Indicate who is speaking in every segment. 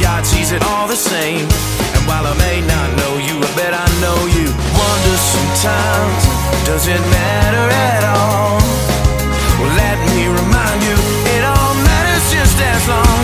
Speaker 1: God
Speaker 2: sees it all the same. And while I may not know you, I bet I know you. Wonder sometimes, does it matter at all? Well, let me remind you, it all matters just as long.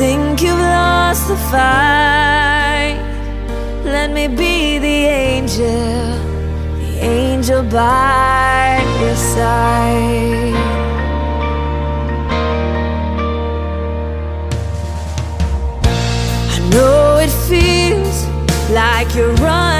Speaker 3: think you've lost the fight, let me be the angel, the angel by your side. I know it feels like you're running.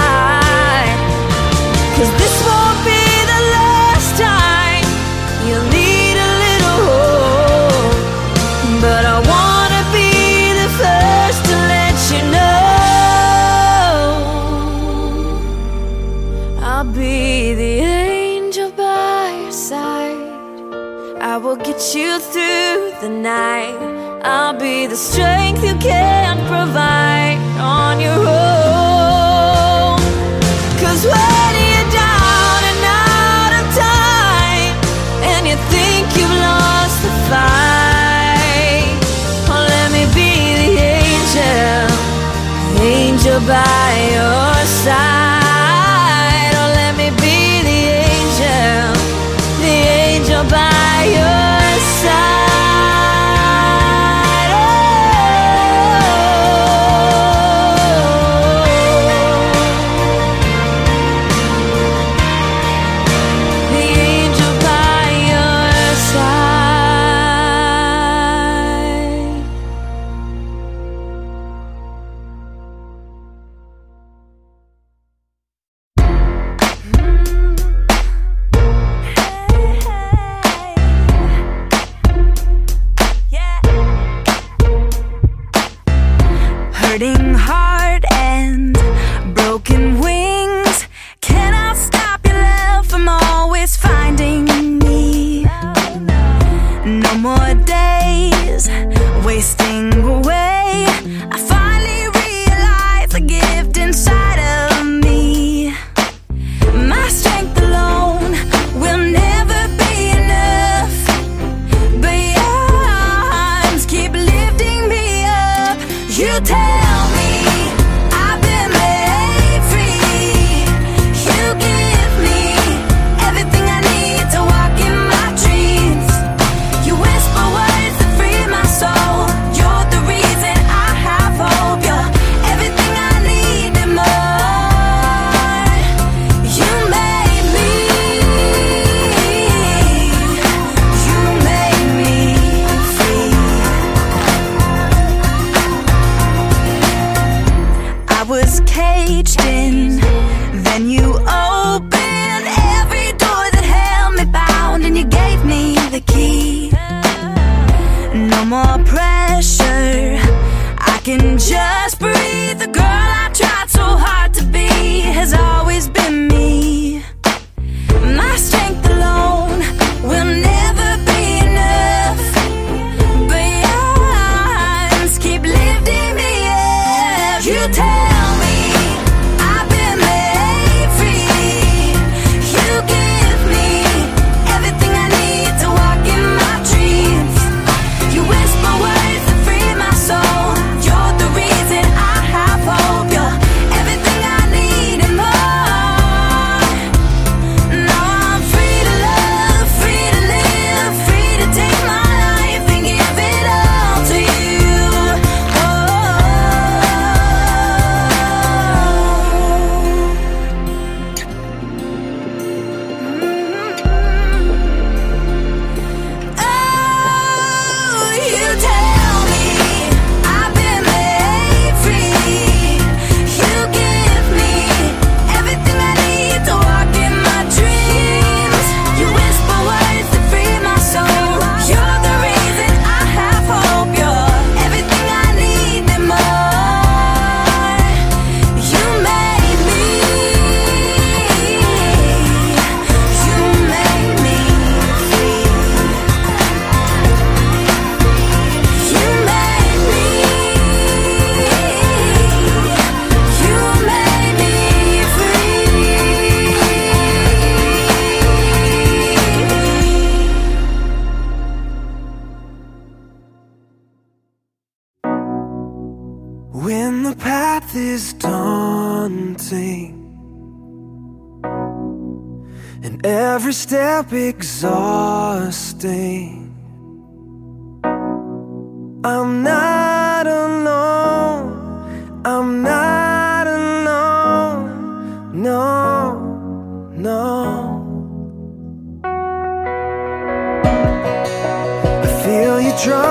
Speaker 3: the night. I'll be the strength you can't provide. And the
Speaker 1: path is daunting. And every step exhausting. I'm not alone. I'm not alone. No, no. I feel you draw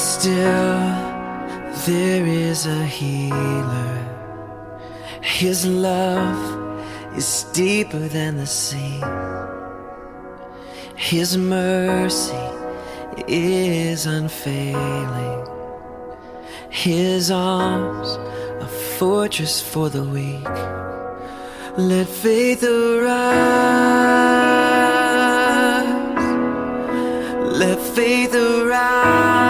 Speaker 1: still, there is a healer. His love is deeper than the sea. His mercy is unfailing. His arms, a fortress for the weak. Let faith arise. Let faith arise.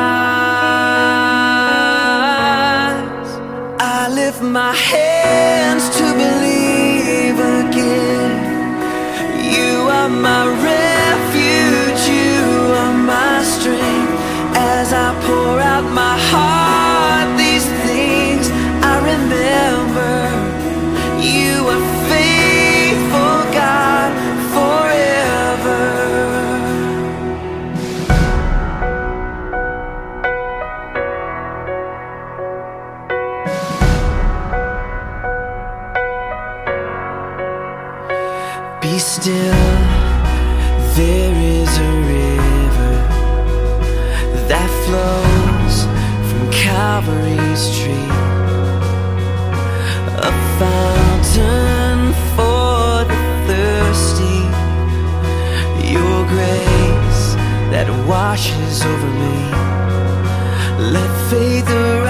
Speaker 1: my head. washes over me. Let faith arise.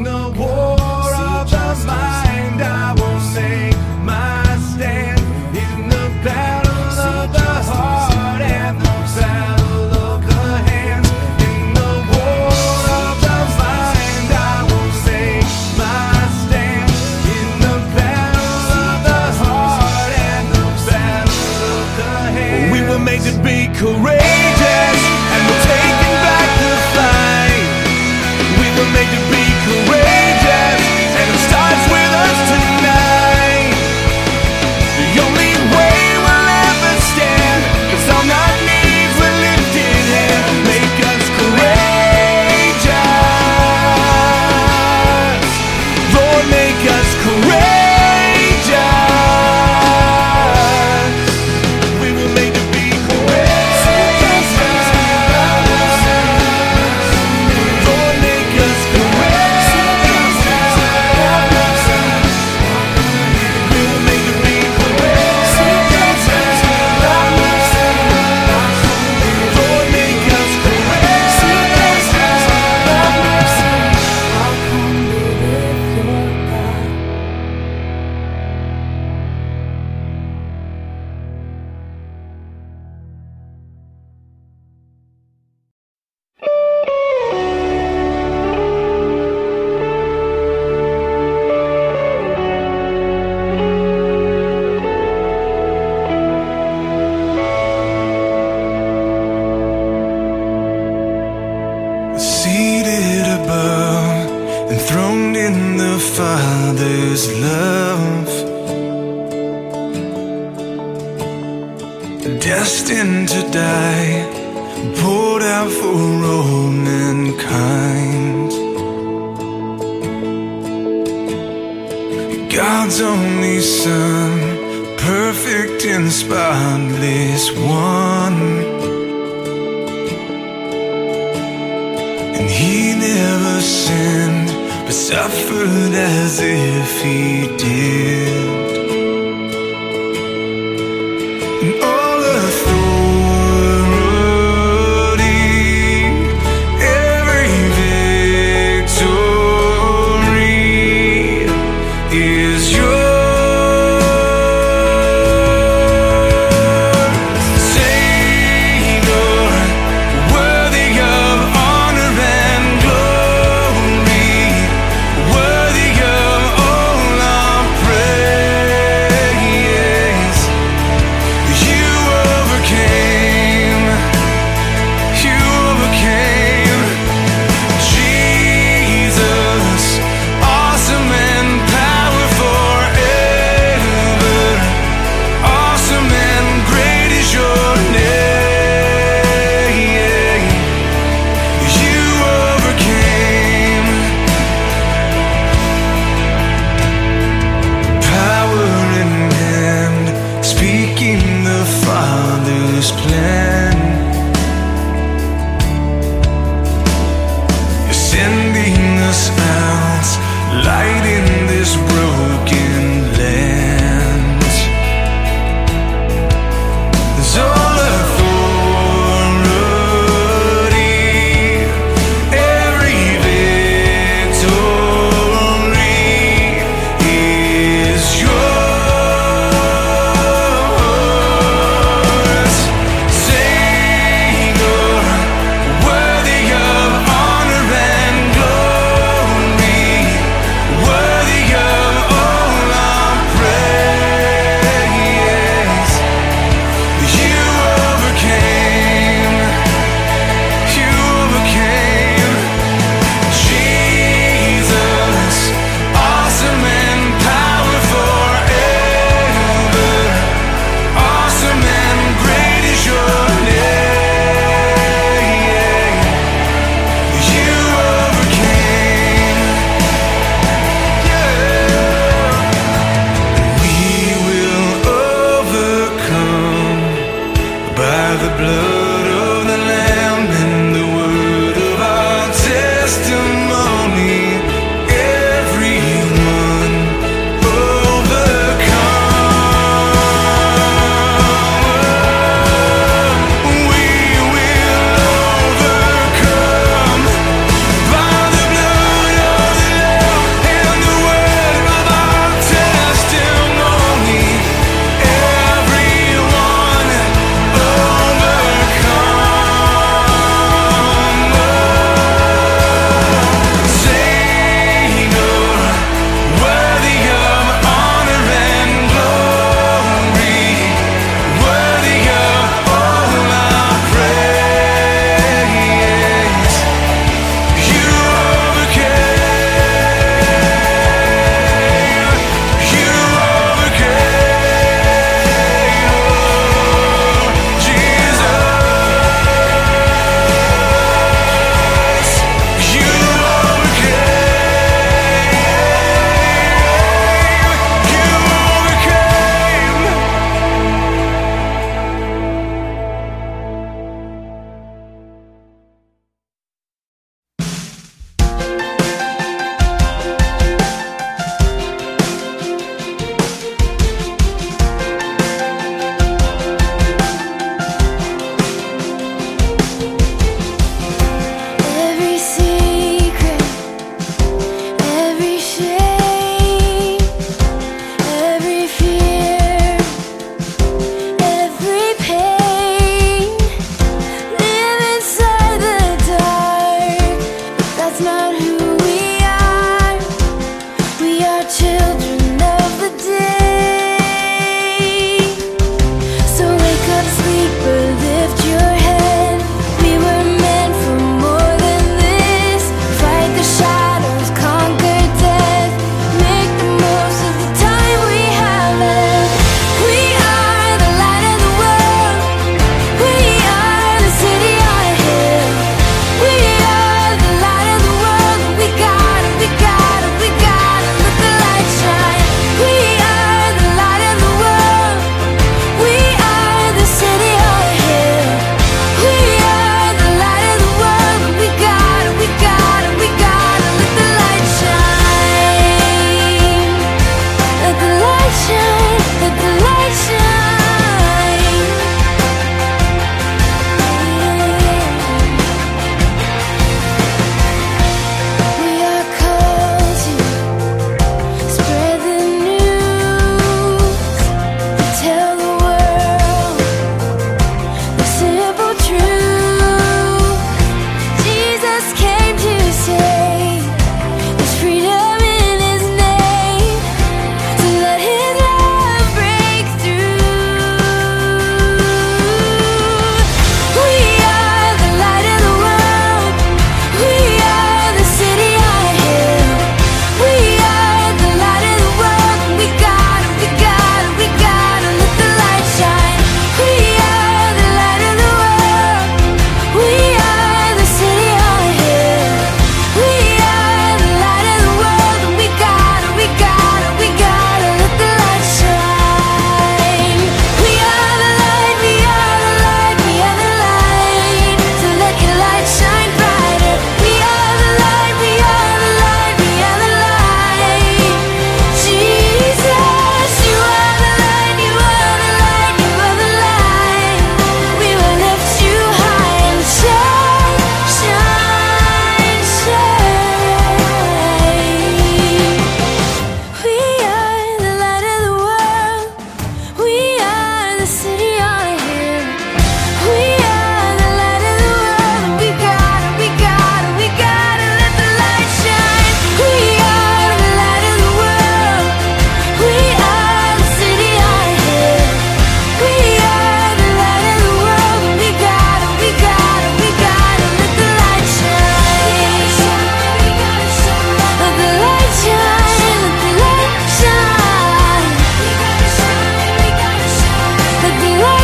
Speaker 1: the
Speaker 2: war.
Speaker 1: destined to die, poured out for all mankind. God's only Son, perfect and spotless one. And he never sinned, but suffered as if he did.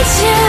Speaker 1: 谢。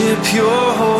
Speaker 1: worship your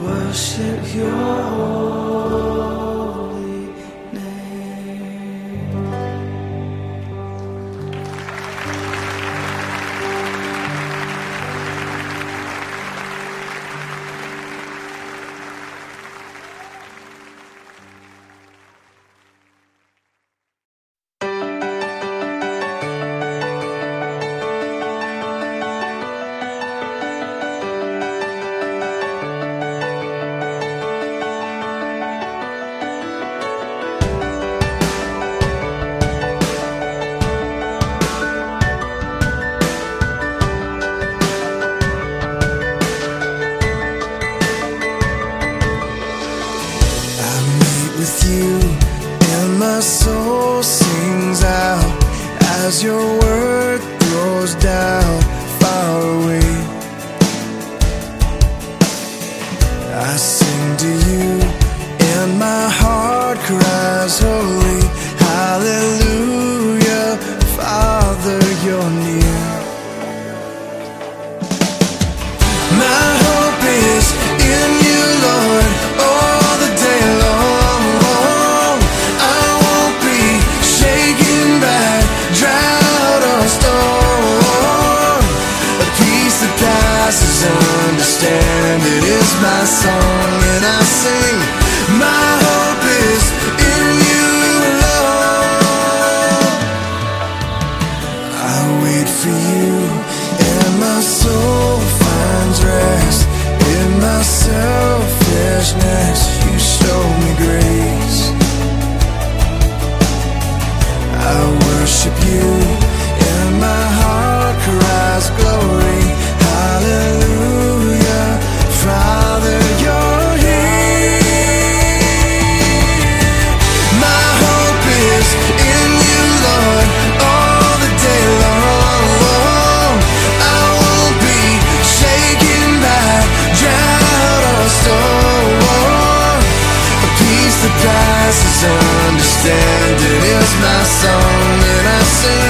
Speaker 1: worship your worship
Speaker 4: you. And my heart cries glory. Hallelujah. Father you're here. My hope is in you lord all the day long. I won't be shaken by drought or storm. A peace that passes understanding is my song sing